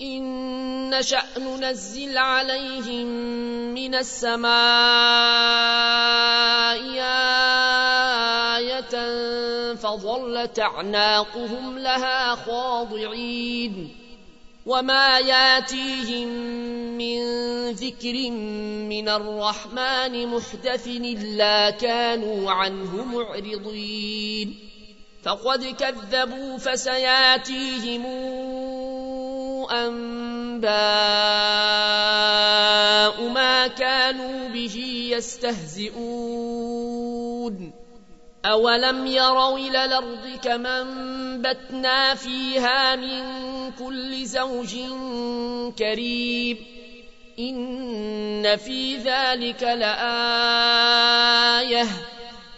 إن نشأ ننزل عليهم من السماء آية فظلت أعناقهم لها خاضعين وما ياتيهم من ذكر من الرحمن محدث إلا كانوا عنه معرضين فقد كذبوا فسياتيهم أنباء ما كانوا به يستهزئون. أولم يروا إلى الأرض كما انبتنا فيها من كل زوج كريم إن في ذلك لآية.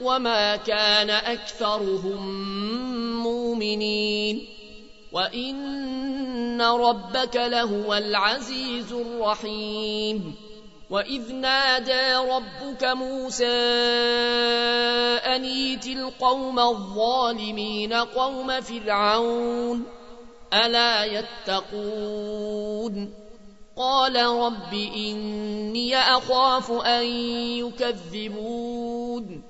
وما كان أكثرهم مؤمنين. وإن ربك لهو العزيز الرحيم وإذ نادى ربك موسى أنيت القوم الظالمين قوم فرعون ألا يتقون قال رب إني أخاف أن يكذبون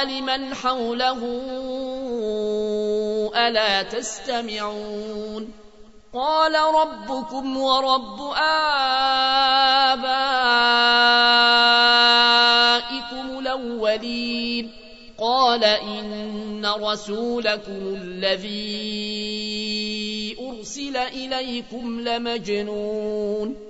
قال لمن حوله ألا تستمعون قال ربكم ورب آبائكم الأولين قال إن رسولكم الذي أرسل إليكم لمجنون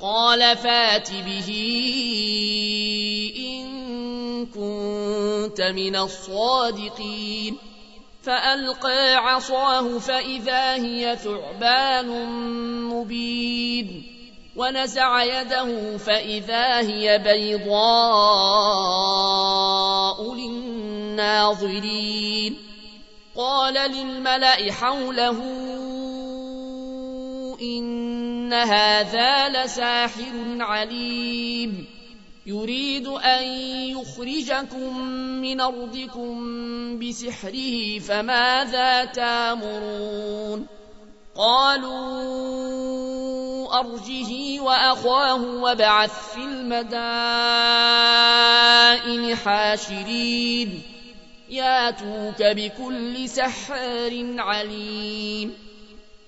قال فات به إن كنت من الصادقين فألقى عصاه فإذا هي ثعبان مبين ونزع يده فإذا هي بيضاء للناظرين قال للملأ حوله إن هذا لساحر عليم. يريد أن يخرجكم من أرضكم بسحره فماذا تامرون؟ قالوا أرجه وأخاه وابعث في المدائن حاشرين. ياتوك بكل سحار عليم.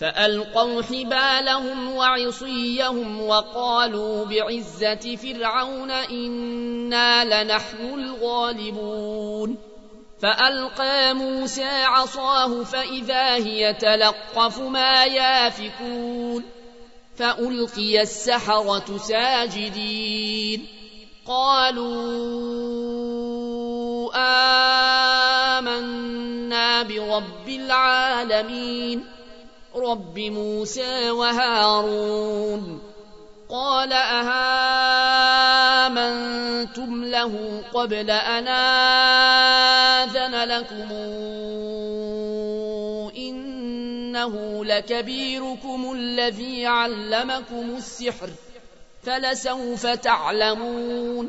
فألقوا حبالهم وعصيهم وقالوا بعزة فرعون إنا لنحن الغالبون. فألقى موسى عصاه فإذا هي تلقف ما يافكون. فألقي السحرة ساجدين. قالوا آمنا برب العالمين. رب موسى وهارون قال أهامنتم له قبل أن آذن لكم؟ إنه لكبيركم الذي علمكم السحر فلسوف تعلمون؟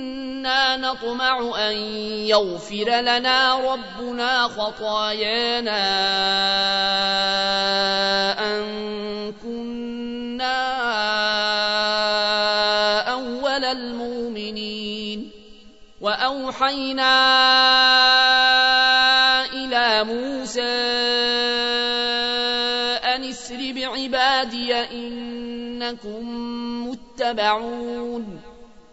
إنا نطمع أن يغفر لنا ربنا خطايانا أن كنا أول المؤمنين وأوحينا إلى موسى أن اسر بعبادي إنكم متبعون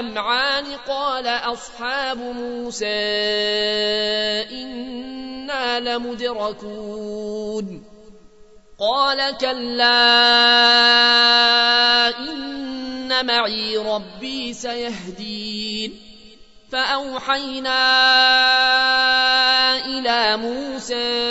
الجمعان قال أصحاب موسى إنا لمدركون. قال كلا إن معي ربي سيهدين. فأوحينا إلى موسى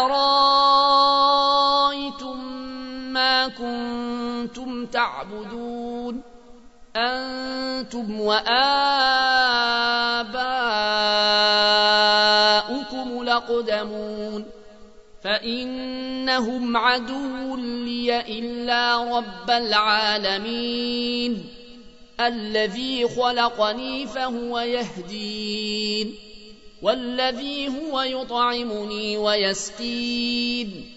قال أفرايتم ما كنتم تعبدون أنتم وآباؤكم لقدمون فإنهم عدو لي إلا رب العالمين الذي خلقني فهو يهدين والذي هو يطعمني ويسقين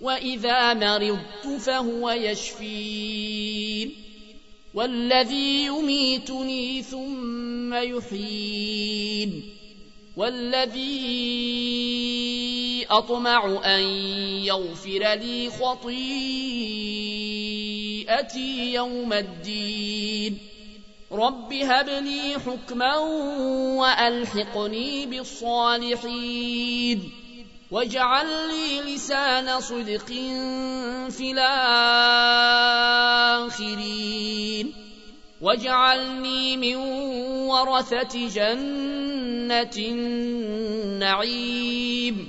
وإذا مرضت فهو يشفين. والذي يميتني ثم يحيين. والذي أطمع أن يغفر لي خطيئتي يوم الدين. رب هب لي حكما وألحقني بالصالحين واجعل لي لسان صدق في الآخرين واجعلني من ورثة جنة النعيم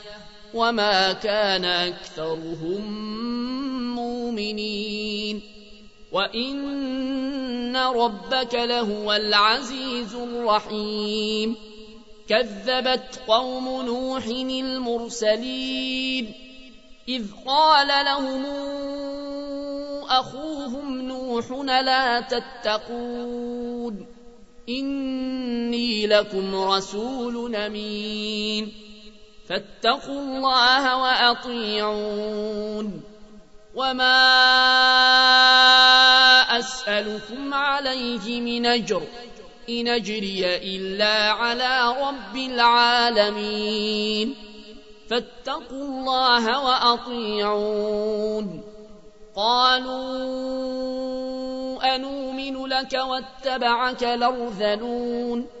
وما كان أكثرهم مؤمنين وإن ربك لهو العزيز الرحيم كذبت قوم نوح المرسلين إذ قال لهم أخوهم نوح لا تتقون إني لكم رسول أمين فاتقوا الله وأطيعون. وما أسألكم عليه من أجر إن أجري إلا على رب العالمين. فاتقوا الله وأطيعون. قالوا أنؤمن لك واتبعك الأرذلون.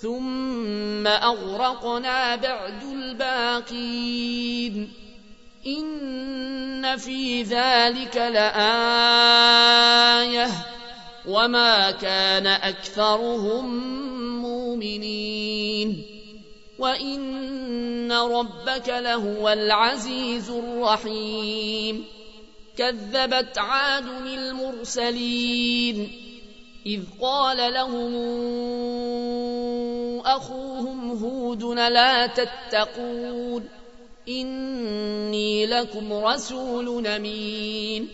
ثم اغرقنا بعد الباقين ان في ذلك لايه وما كان اكثرهم مؤمنين وان ربك لهو العزيز الرحيم كذبت عاد المرسلين إذ قال لهم أخوهم هود لا تتقون إني لكم رسول أمين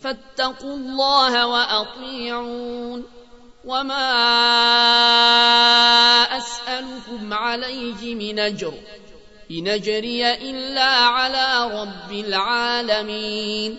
فاتقوا الله وأطيعون وما أسألكم عليه من أجر إن أجري إلا على رب العالمين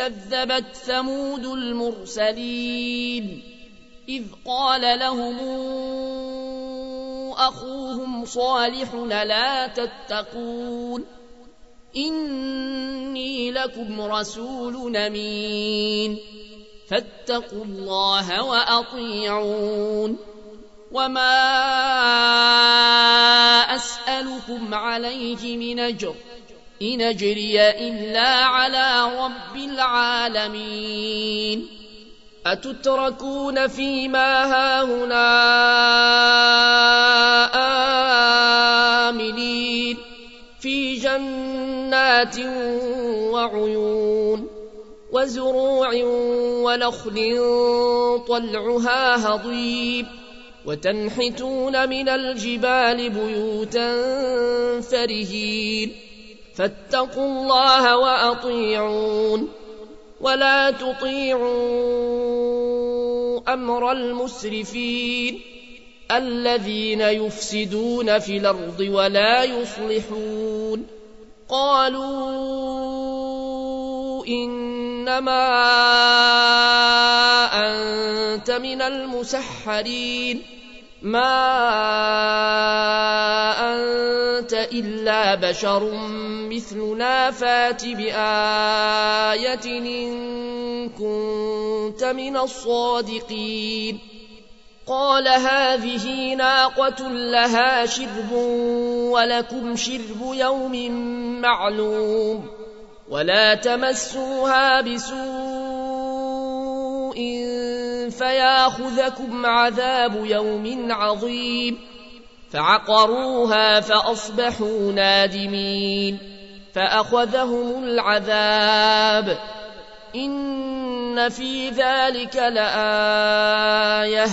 كذبت ثمود المرسلين. إذ قال لهم أخوهم صالح لا تتقون. إني لكم رسول أمين. فاتقوا الله وأطيعون. وما أسألكم عليه من أجر. إن أجري إلا على رب العالمين. أتتركون فيما هاهنا آمنين. في جنات وعيون وزروع ونخل طلعها هضيب. وتنحتون من الجبال بيوتا فرهين. فاتقوا الله وأطيعون ولا تطيعوا أمر المسرفين الذين يفسدون في الأرض ولا يصلحون قالوا إنما أنت من المسحرين ما انت الا بشر مثلنا فات بايه ان كنت من الصادقين قال هذه ناقة لها شرب ولكم شرب يوم معلوم ولا تمسوها بسوء فياخذكم عذاب يوم عظيم فعقروها فأصبحوا نادمين فأخذهم العذاب إن في ذلك لآية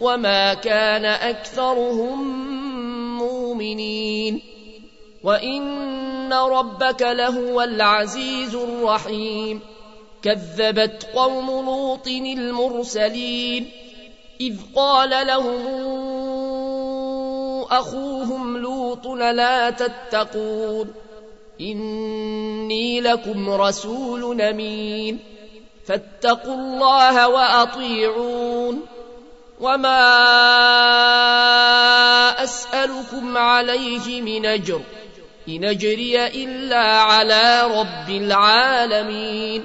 وما كان أكثرهم مؤمنين وإن ربك لهو العزيز الرحيم كذبت قوم لوط المرسلين إذ قال لهم أخوهم لوط لا تتقون إني لكم رسول أمين فاتقوا الله وأطيعون وما أسألكم عليه من أجر إن أجري إلا على رب العالمين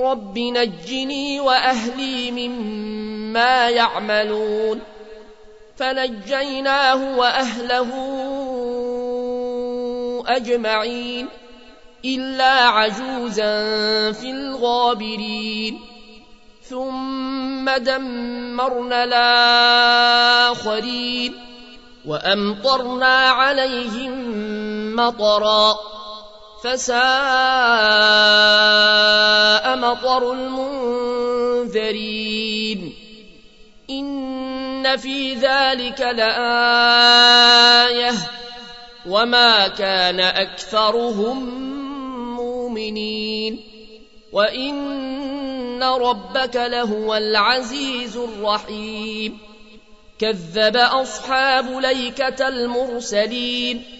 رب نجني وأهلي مما يعملون فنجيناه وأهله أجمعين إلا عجوزا في الغابرين ثم دمرنا الآخرين وأمطرنا عليهم مطرا فساء مطر المنذرين. إن في ذلك لآية. وما كان أكثرهم مؤمنين. وإن ربك لهو العزيز الرحيم. كذب أصحاب ليكة المرسلين.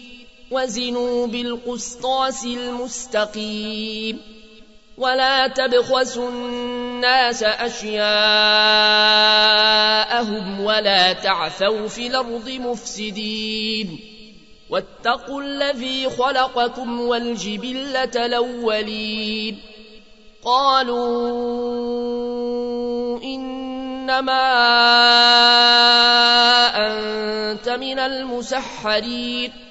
وزنوا بالقسطاس المستقيم. ولا تبخسوا الناس أشياءهم ولا تعثوا في الأرض مفسدين. واتقوا الذي خلقكم والجبلة الأولين. قالوا إنما أنت من المسحرين.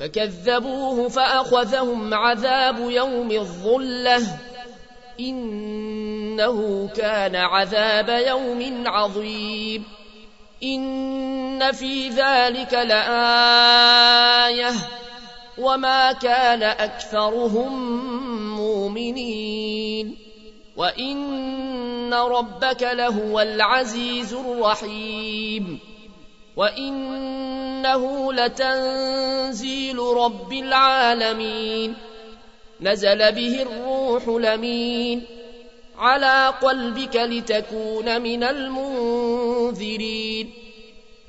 فكذبوه فأخذهم عذاب يوم الظلة. إنه كان عذاب يوم عظيم. إن في ذلك لآية. وما كان أكثرهم مؤمنين. وإن ربك لهو العزيز الرحيم. وإنه لتنزيل رب العالمين نزل به الروح لمين على قلبك لتكون من المنذرين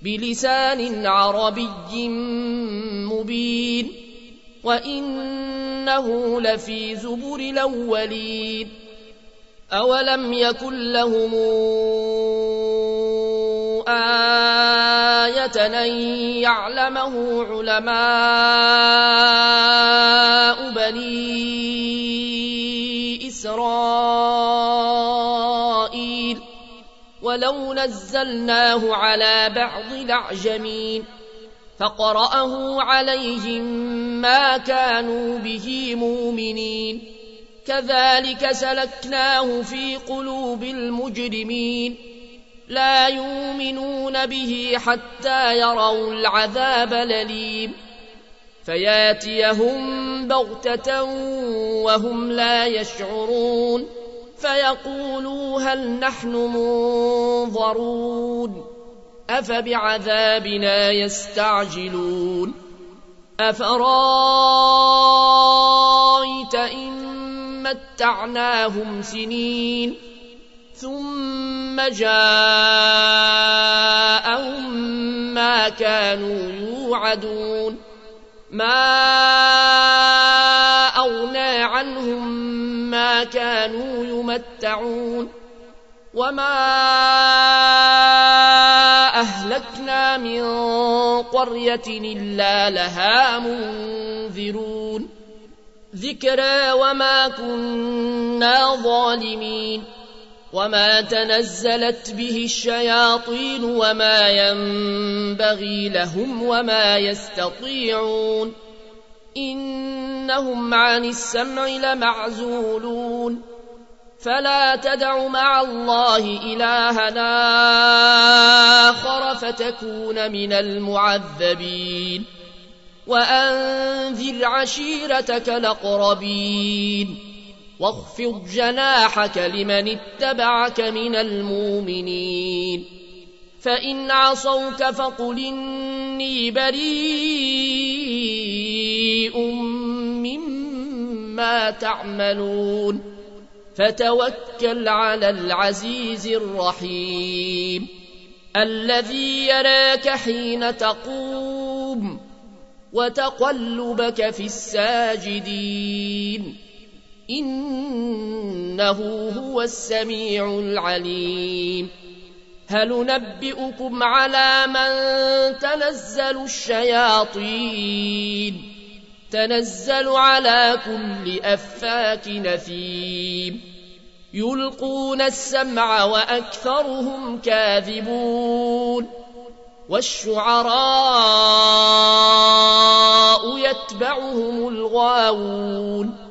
بلسان عربي مبين وإنه لفي زبر الأولين أولم يكن لهم آية أن يعلمه علماء بني إسرائيل ولو نزلناه على بعض الأعجمين فقرأه عليهم ما كانوا به مؤمنين كذلك سلكناه في قلوب المجرمين لا يؤمنون به حتى يروا العذاب الأليم. فياتيهم بغتة وهم لا يشعرون. فيقولوا هل نحن منظرون. أفبعذابنا يستعجلون. أفرأيت إن متعناهم سنين. ثم جاءهم ما كانوا يوعدون ما أغنى عنهم ما كانوا يمتعون وما أهلكنا من قرية إلا لها منذرون. ذكرى وما كنا ظالمين. وما تنزلت به الشياطين وما ينبغي لهم وما يستطيعون إنهم عن السمع لمعزولون فلا تدع مع الله إلهنا آخر فتكون من المعذبين وأنذر عشيرتك الأقربين واخفض جناحك لمن اتبعك من المؤمنين. فإن عصوك فقل إني بريء مما تعملون. فتوكل على العزيز الرحيم. الذي يراك حين تقوم وتقلبك في الساجدين. إنه هو السميع العليم. هل نبئكم على من تنزل الشياطين. تنزل على كل أفاك نثيم. يلقون السمع وأكثرهم كاذبون. والشعراء يتبعهم الغاوون.